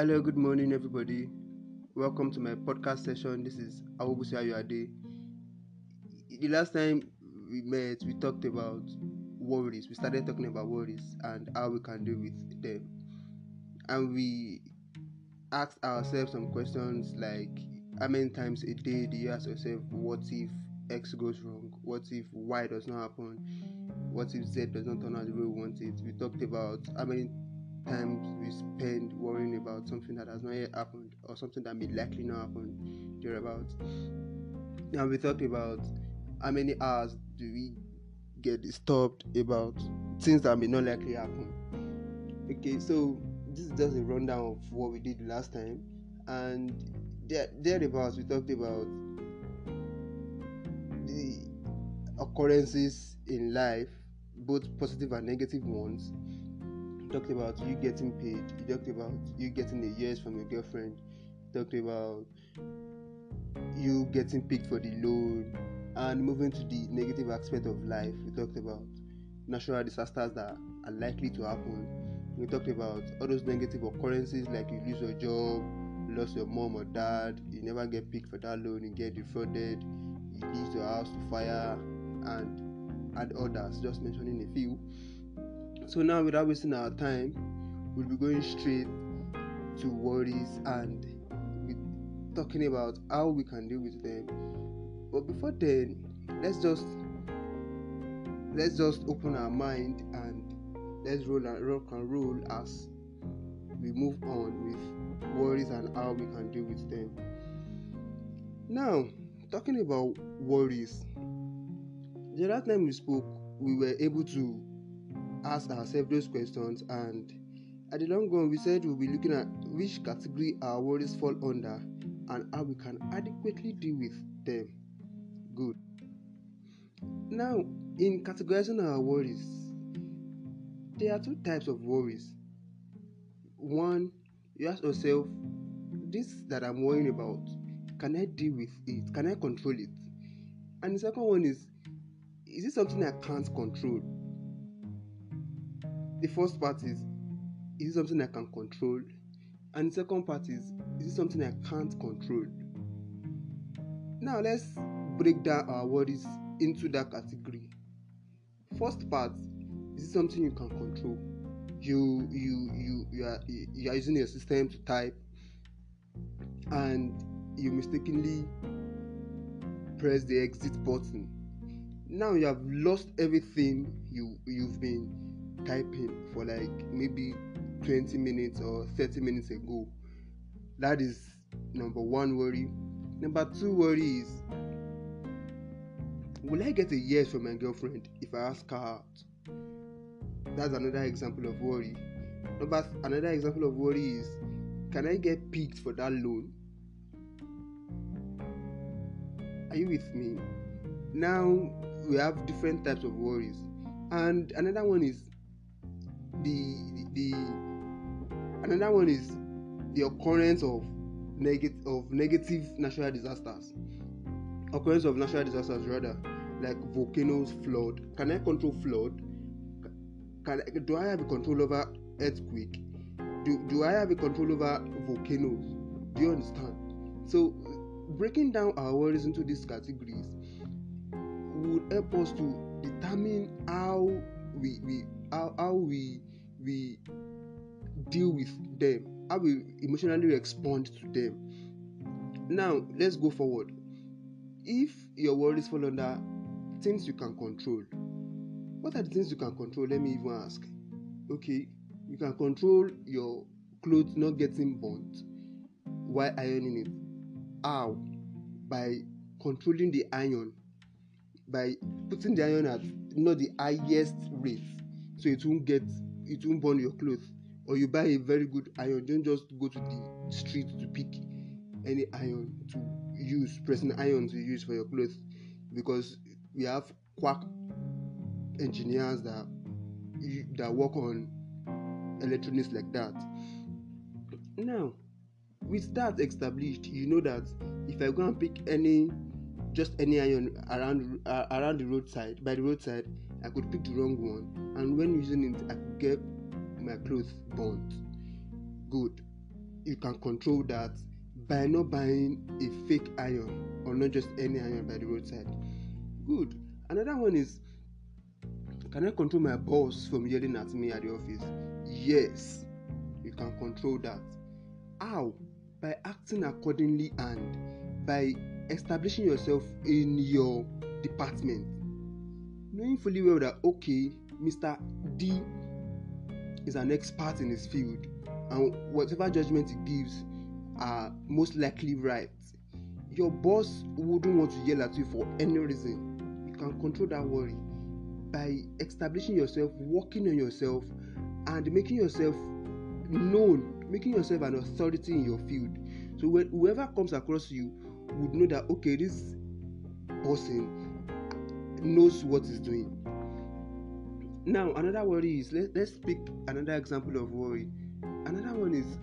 Hello, good morning, everybody. Welcome to my podcast session. This is Awobusi Ayoade. The last time we met, we talked about worries. We started talking about worries and how we can deal with them. And we asked ourselves some questions like how many times a day do you ask yourself, what if X goes wrong? What if Y does not happen? What if Z does not turn out the way we want it? We talked about how many times we spend worrying about something that has not yet happened or something that may likely not happen thereabouts. Now we talked about how many hours do we get disturbed about things that may not likely happen. Okay, so this is just a rundown of what we did last time, and there thereabouts we talked about the occurrences in life, both positive and negative ones talked about you getting paid. You talked about you getting a yes from your girlfriend. You talked about you getting picked for the loan. And moving to the negative aspect of life, we talked about natural disasters that are likely to happen. We talked about all those negative occurrences like you lose your job, lost your mom or dad, you never get picked for that loan, you get defrauded, you lose your house to fire, and and others. Just mentioning a few. So now, without wasting our time, we'll be going straight to worries and talking about how we can deal with them. But before then, let's just let's just open our mind and let's roll and rock and roll as we move on with worries and how we can deal with them. Now, talking about worries, the last time we spoke, we were able to ask ourselves those questions and at the long run we said we'll be looking at which category our worries fall under and how we can adequately deal with them. Good. Now in categorizing our worries there are two types of worries. One you ask yourself this that i'm worrying about can i deal with it? Can i control it? And the second one is is it something i can't control the first part is is it something I can control? And the second part is is it something I can't control? Now let's break down our worries into that category. First part is it something you can control? You you you you are you are using your system to type and you mistakenly press the exit button. Now you have lost everything you you've been typing for like maybe 20 minutes or 30 minutes ago. That is number one worry. Number two worry is Will I get a yes from my girlfriend if I ask her out? That's another example of worry. Number another example of worry is Can I get picked for that loan? Are you with me? Now we have different types of worries, and another one is the the another one is the occurrence of negative of negative natural disasters. Occurrence of natural disasters rather like volcanoes flood. Can i control flood? Can do i have a control over earthquake? Do, do i have a control over volcanoes? Do you understand? So breaking down our worries into these categories would help us to determine how we, we how, how we we deal with them, how we emotionally respond to them. Now, let's go forward. If your worries fall under things you can control, what are the things you can control? Let me even ask. Okay, you can control your clothes not getting burnt while ironing it. How? By controlling the iron, by putting the iron at not the highest rate, so it won't get it won't burn your clothes. Or you buy a very good iron don't just go to the street to pick any iron to use pressing iron to use for your clothes. Because we have quack engineers that that work on electronics like that. Now with that established you know that if i go and pick any just any iron around uh, around the roadside by the roadside I could pick the wrong one, and when using it, I could get my clothes burnt. Good. you can control that by not buying a fake iron or not just any iron by the roadside. Good. Another one is can I control my boss from yelling at me at the office? Yes, you can control that. How? By acting accordingly and by establishing yourself in your department. Knowing fully well that, okay, Mr. D is an expert in his field, and whatever judgment he gives are most likely right. Your boss wouldn't want to yell at you for any reason. You can control that worry by establishing yourself, working on yourself, and making yourself known, making yourself an authority in your field. So whoever comes across you would know that okay, this person knows what he's doing. Now, another worry is let, let's pick another example of worry. Another one is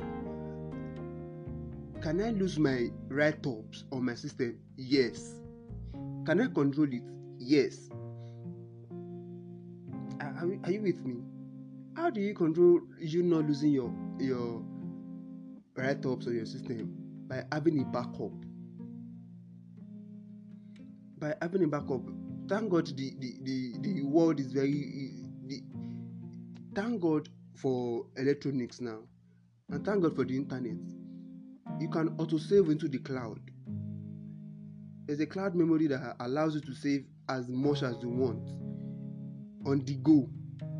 can I lose my write ups on my system? Yes. Can I control it? Yes. Are, are you with me? How do you control you not losing your your write ups on your system? By having a backup. By having a backup. Thank God the, the, the, the world is very the, thank God for electronics now. And thank God for the internet. You can auto save into the cloud. There's a cloud memory that allows you to save as much as you want on the go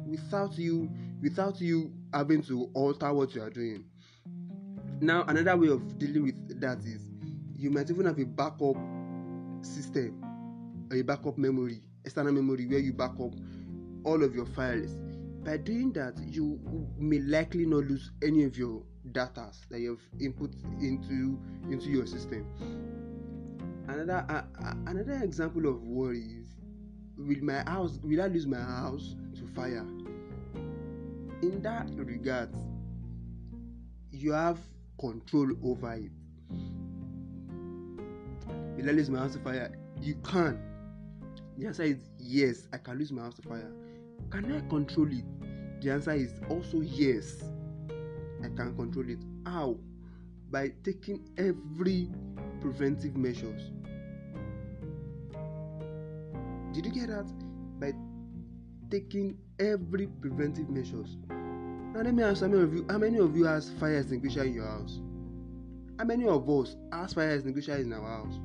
without you without you having to alter what you are doing now another way of dealing with that is you might even have a backup system a backup memory external memory where you back up all of your files by doing that you may likely not lose any of your data that you have input into into your system. Another uh, another example of worry is will my house will i lose my house to fire? In that regard you have control over it. Will i lose my house to fire? You can the answer is yes i can lose my house to fire can i control it the answer is also yes i can control it how by taking every preventive measures did you get that? By taking every preventive measures. Now let me ask how many of you how many of you has fire extinguisher in your house? How many of us has fire extinguisher in our house?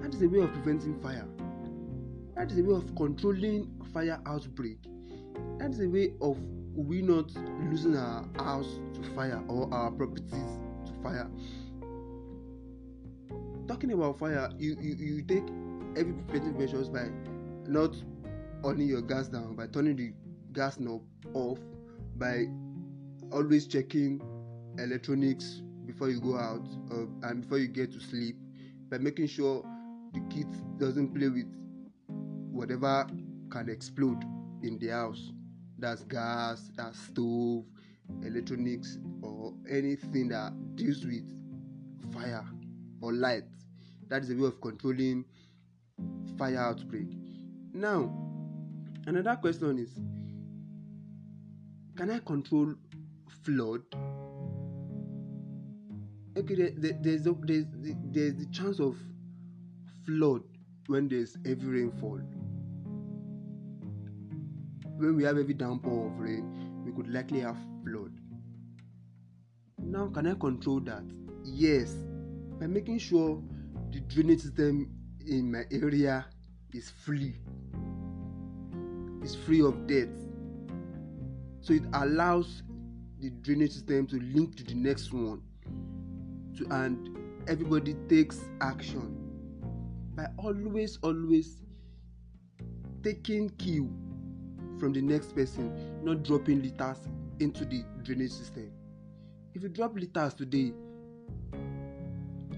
That is a way of preventing fire. That is a way of controlling fire outbreak. That is a way of we not losing our house to fire or our properties to fire. Talking about fire, you you, you take every preventive measures by not turning your gas down by turning the gas knob off by always checking electronics before you go out uh, and before you get to sleep by making sure the kids doesn't play with whatever can explode in the house that's gas that's stove electronics or anything that deals with fire or light that is a way of controlling fire outbreak. Now, another question is Can I control flood? Okay, there, there, there's, there's, there's the chance of flood when there's heavy rainfall. When we have heavy downpour of rain, we could likely have flood. Now, can I control that? Yes, by making sure the drainage system in my area is free. Is free of debt so it allows the drainage system to link to the next one. To and everybody takes action. By always always taking cue from the next person not dropping litters into the drainage system. If you drop litters today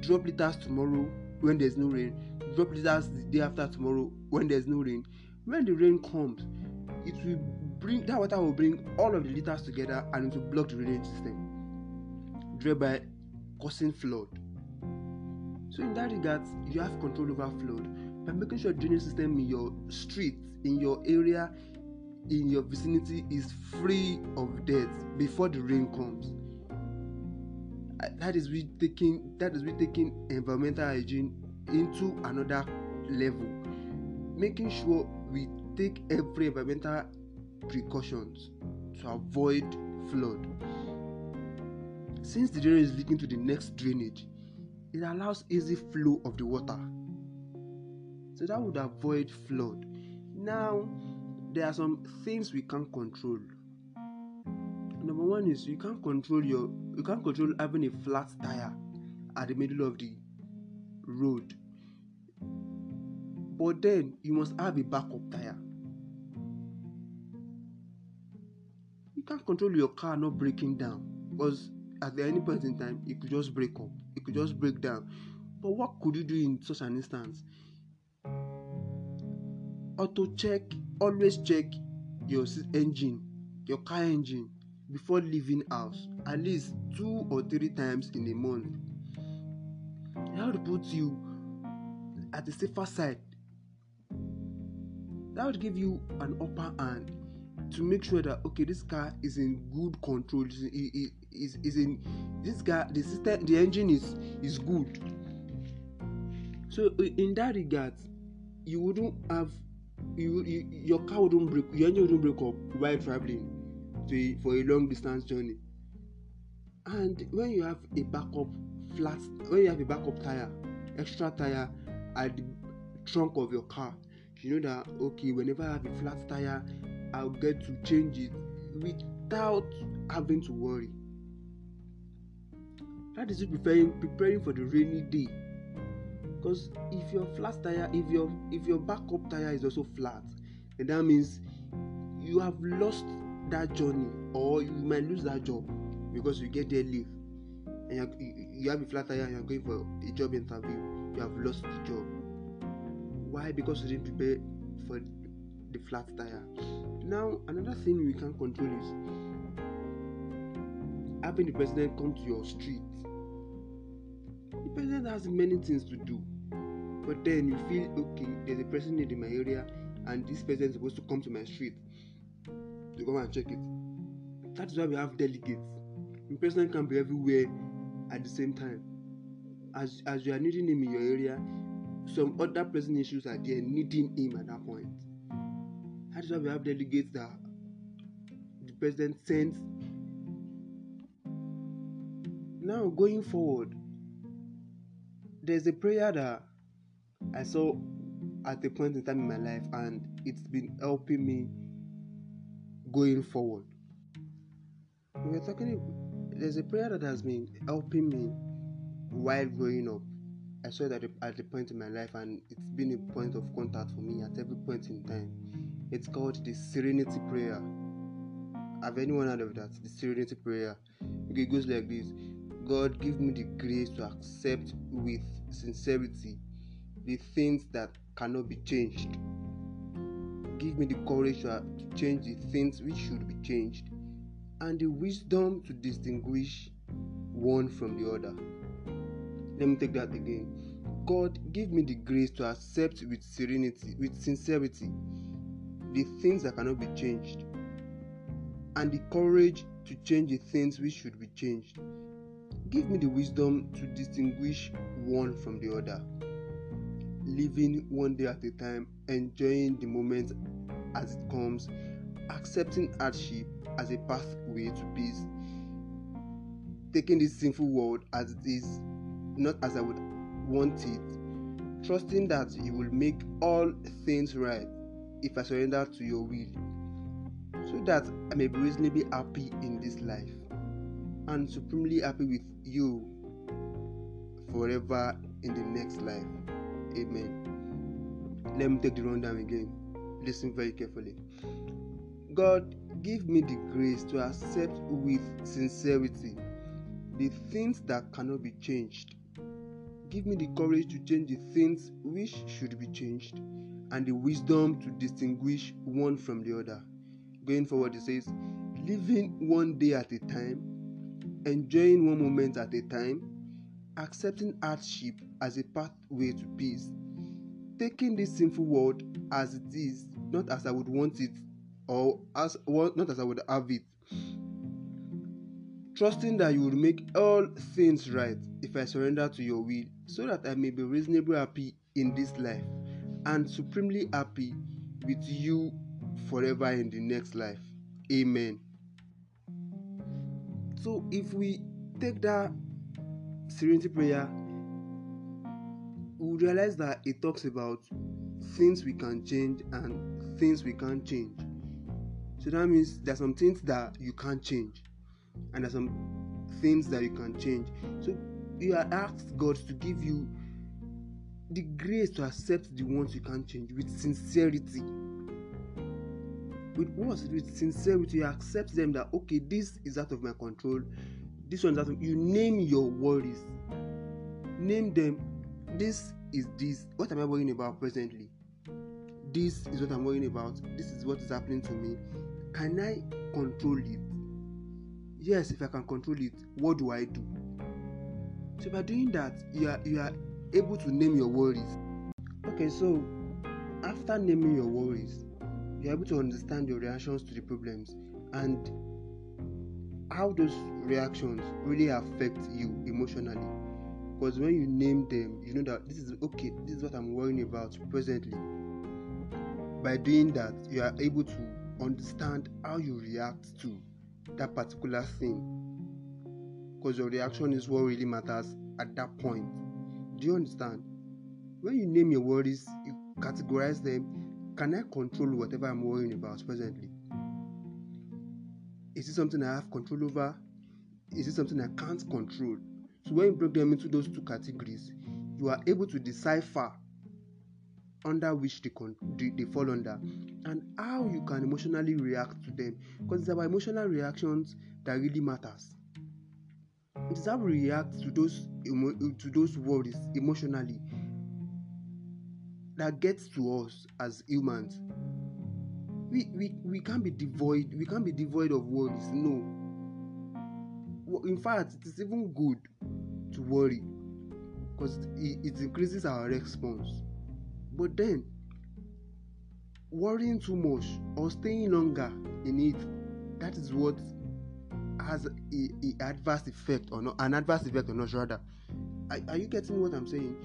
drop litters tomorrow when there's no rain drop litters the day after tomorrow when there's no rain when the rain comes it will bring that water will bring all of the litters together and it will block the drainage system thereby causing flood. So in that regard you have control over flood. By making sure drainage system in your street in your area in your vicinity is free of dirt before the rain comes. That is we taking that is we taking environmental hygiene into another level making sure we take every environmental precautions to avoid flood. Since the drain is leading to the next drainage it allows easy flow of the water. So that would avoid flood. Now there are some things we can't control. Number one is you can't control your you can't control having a flat tire at the middle of the road. But then you must have a backup tire. You can't control your car not breaking down because at any point in time it could just break up. It could just break down. But what could you do in such an instance auto check always check your engine your car engine before leaving house at least two or three times in a month. That would put you at the safer side. That would give you an upper hand to make sure that okay this car is in good control is is, is in this car the system the engine is is good. So in that regard you wouldn't have you, you your car wouldn't break your engine wouldn't break up while traveling to for a long distance journey. And when you have a backup flat when you have a backup tire extra tire at the trunk of your car you know that okay whenever i have a flat tire i'll get to change it without having to worry. That is you preparing preparing for the rainy day because if your flat tire if your if your backup tire is also flat then that means you have lost that journey or you might lose that job because you get there late. And you, you have a flat tire and you're going for a job interview you have lost the job. Why? Because you didn't prepare for the flat tire. Now another thing we can control is having the president come to your street the president has many things to do but then you feel okay there's a president in my area and this president is supposed to come to my street to come and check it. That is why we have delegates. The president can be everywhere at the same time. As as you are needing him in your area, some other pressing issues are there needing him at that point. That is why we have delegates that the president sends. Now going forward, there's a prayer that I saw at a point in time in my life, and it's been helping me going forward. We are talking, there's a prayer that has been helping me while growing up. I saw that at the point in my life, and it's been a point of contact for me at every point in time. It's called the Serenity Prayer. Have anyone heard of that? The Serenity Prayer. It goes like this God, give me the grace to accept with sincerity the things that cannot be changed Give me the courage uh, to change the things which should be changed and the wisdom to distinguish one from the other. Let me take that again. God, give me the grace to accept with serenity, with sincerity, the things that cannot be changed, and the courage to change the things which should be changed. Give me the wisdom to distinguish one from the other. Living one day at a time, enjoying the moment as it comes, accepting hardship as a pathway to peace, taking this sinful world as it is, not as I would want it, trusting that you will make all things right if I surrender to your will, so that I may be reasonably happy in this life and supremely happy with you forever in the next life. Amen. Let me take the rundown again. Listen very carefully. God, give me the grace to accept with sincerity the things that cannot be changed. Give me the courage to change the things which should be changed and the wisdom to distinguish one from the other. Going forward, it says, living one day at a time, enjoying one moment at a time, accepting hardship as a pathway to peace, taking this sinful world as it is, not as I would want it, or as well, not as I would have it, trusting that you will make all things right if I surrender to your will, so that I may be reasonably happy in this life and supremely happy with you forever in the next life. Amen. So, if we take that serenity prayer, we realize that it talks about things we can change and things we can't change. So that means there's some things that you can't change, and there's some things that you can change. So you are asked God to give you the grace to accept the ones you can't change with sincerity. With what? With sincerity, you accept them that okay, this is out of my control. This one's out of you name your worries. Name them. This is this. What am I worrying about presently? This is what I'm worrying about. This is what is happening to me. Can I control it? Yes, if I can control it, what do I do? So by doing that, you are you are able to name your worries. Okay, so after naming your worries, you're able to understand your reactions to the problems and how those reactions really affect you emotionally. Because when you name them, you know that this is okay, this is what I'm worrying about presently. By doing that, you are able to understand how you react to that particular thing. Because your reaction is what really matters at that point. Do you understand? When you name your worries, you categorize them. Can I control whatever I'm worrying about presently? Is it something I have control over? Is it something I can't control? So when you break them into those two categories, you are able to decipher under which they, con- they, fall under and how you can emotionally react to them because it's our emotional reactions that really matters it is how we react to those emo- to those worries emotionally that gets to us as humans we, we we can't be devoid we can't be devoid of worries. No. In fact it is even good to worry because it, it increases our response. But then worrying too much or staying longer in it that is what has a, a adverse effect not an adverse effect on us rather. Are, are you getting what i'm saying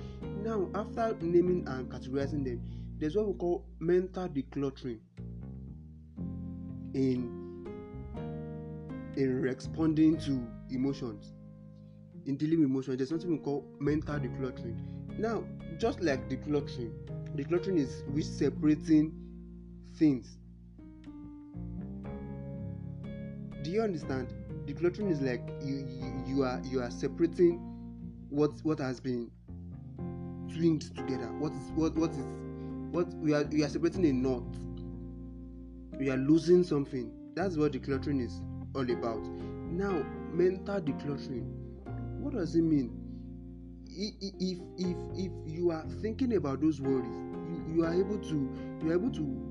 now after naming and categorizing them there's what we call mental decluttering in in responding to emotions in dealing with emotions. There's something we call mental decluttering. Now just like decluttering decluttering is we separating things. Do you understand? Decluttering is like you, you you are you are separating what what has been twined together. What is what what is what we are we are separating a knot. We are losing something. That's what decluttering is all about. Now mental decluttering what does it mean? If if if you are thinking about those worries you, you are able to you are able to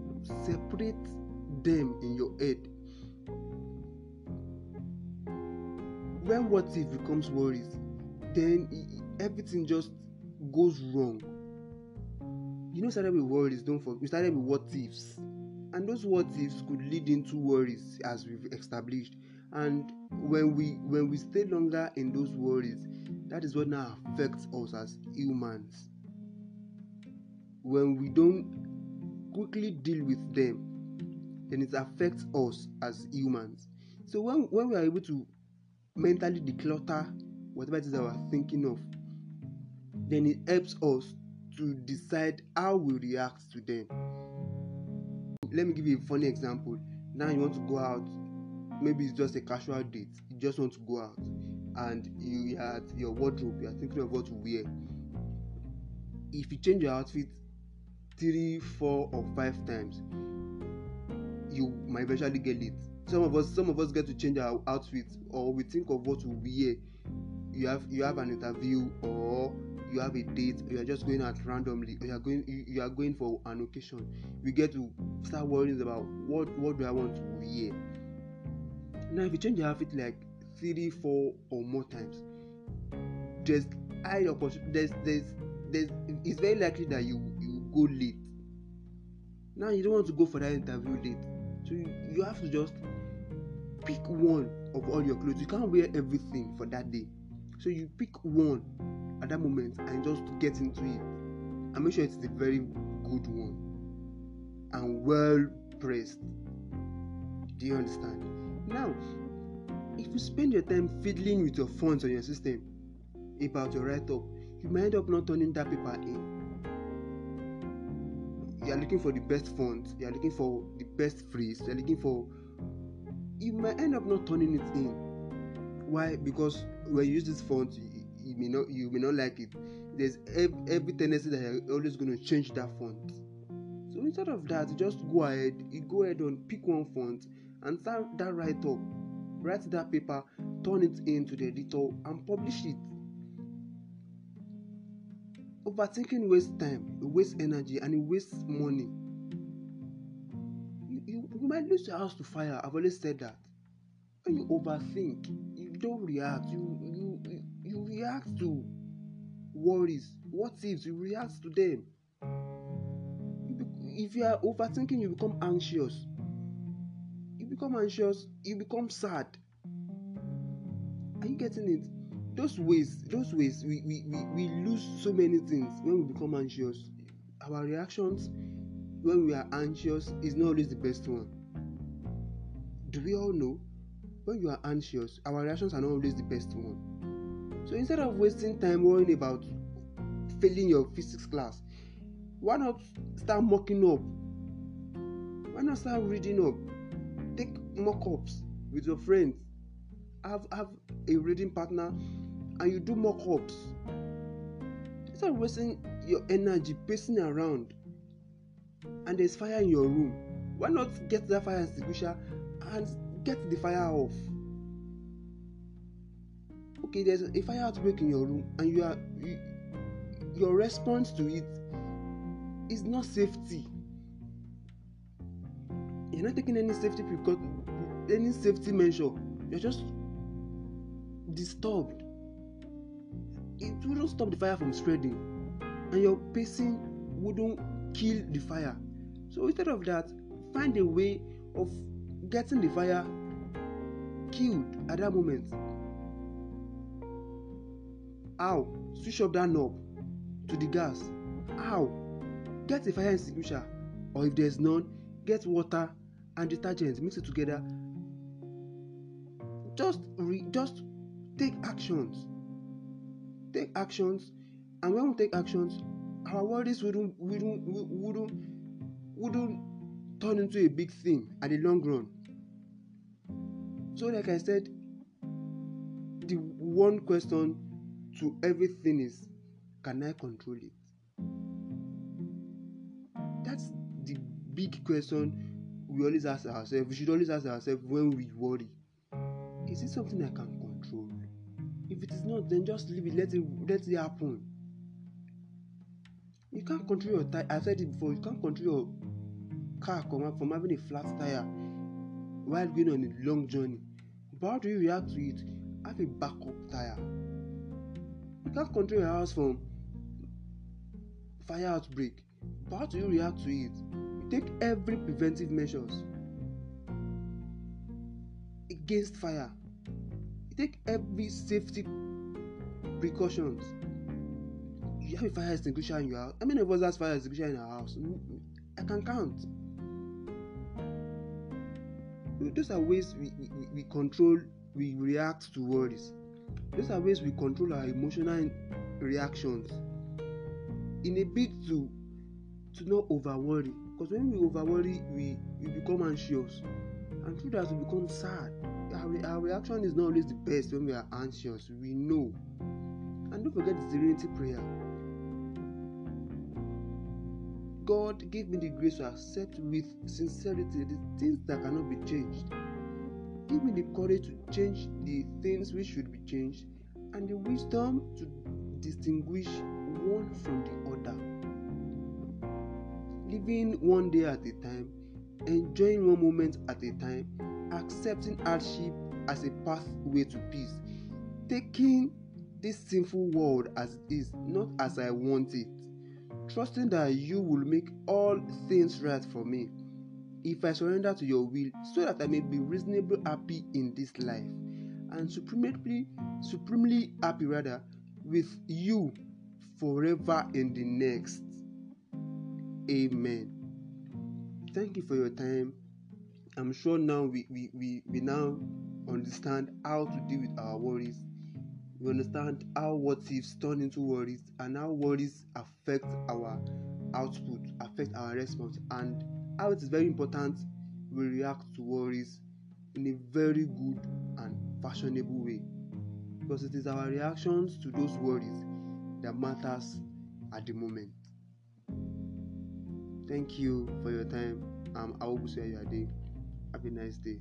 separate them in your head. When what if becomes worries then everything just goes wrong. You know started with worries don't forget we started with what ifs. And those what ifs could lead into worries as we've established. And when we when we stay longer in those worries that is what now affects us as humans. When we don't quickly deal with them then it affects us as humans. So when when we are able to mentally declutter whatever it is that we're thinking of then it helps us to decide how we react to them. Let me give you a funny example. Now you want to go out. Maybe it's just a casual date. You just want to go out and you are at your wardrobe you are thinking of what to wear. If you change your outfit three four or five times you might eventually get it. some of us some of us get to change our outfit or we think of what to wear. You have you have an interview or you have a date or you are just going out randomly or you are going you, you are going for an occasion we get to start worrying about what what do i want to wear now if you change your outfit like three four or more times there's high opportunity there's there's there's it's very likely that you you go late. Now you don't want to go for that interview late so you, you have to just pick one of all your clothes. You can't wear everything for that day so you pick one at that moment and just get into it and make sure it's a very good one and well pressed. Do you understand? Now if you spend your time fiddling with your fonts on your system about your write-up you might end up not turning that paper in. You are looking for the best font you are looking for the best phrase you are looking for you might end up not turning it in why? Because when you use this font you, you may not you may not like it. There's every, every tendency that you're always going to change that font. So instead of that just go ahead you go ahead and pick one font and start that write up. Write that paper turn it into the editor and publish it. Overthinking wastes time it wastes energy and it wastes money. You, you you might lose your house to fire. I've always said that when you overthink you don't react you you you, react to worries. What ifs you react to them? If you are overthinking you become anxious. You become anxious you become sad. Are you getting it? Those ways those ways we, we, we, we lose so many things when we become anxious. Our reactions when we are anxious is not always the best one. Do we all know when you are anxious our reactions are not always the best one. So instead of wasting time worrying about failing your physics class why not start mocking up? Why not start reading up? Take mock-ups with your friends. Have have a reading partner and you do mock-ups. Instead of wasting your energy pacing around and there's fire in your room why not get that fire extinguisher and get the fire off. Okay there's a fire outbreak in your room and you are you, your response to it is not safety. You're not taking any safety precaution any safety measure. You're just disturbed. It wouldn't stop the fire from spreading and your pacing wouldn't kill the fire. So instead of that find a way of getting the fire killed at that moment. How? Switch off that knob to the gas. How? Get a fire extinguisher or if there's none get water and detergent mix it together. Just re just take actions. Take actions and when we take actions our worries wouldn't wouldn't wouldn't wouldn't turn into a big thing at the long run so like i said the one question to everything is can i control it? That's the big question we always ask ourselves. We should always ask ourselves when we worry. Is it something i can control? If it is not then just leave it. Let it let it happen. You can't control your tire i said it before you can't control your car from, from having a flat tire while going on a long journey but how do you react to it have a backup tire. You can't control your house from fire outbreak. But how do you react to it. You take every preventive measures against fire. You take every safety precautions. You have a fire extinguisher in your house how many of us has fire extinguisher in our house? I can count those are ways we, we, we control we react to worries. Those are ways we control our emotional reactions. In a bid to to not over worry because when we over worry we we become anxious. And through that we become sad. Our, our reaction is not always the best when we are anxious. We know. And don't forget the serenity prayer God give me the grace to accept with sincerity the things that cannot be changed. Give me the courage to change the things which should be changed and the wisdom to distinguish one from the other. Living one day at a time, enjoying one moment at a time, accepting hardship as a pathway to peace, taking this sinful world as it is, not as I want it trusting that you will make all things right for me, if I surrender to your will, so that I may be reasonably happy in this life and supremely, supremely happy rather with you forever in the next. Amen. Thank you for your time. I'm sure now we, we, we, we now understand how to deal with our worries. We understand how what ifs turn into worries and how worries affect our output, affect our response, and how it is very important we react to worries in a very good and fashionable way. Because it is our reactions to those worries that matters at the moment. Thank you for your time. I'm awobusu ayade have a nice day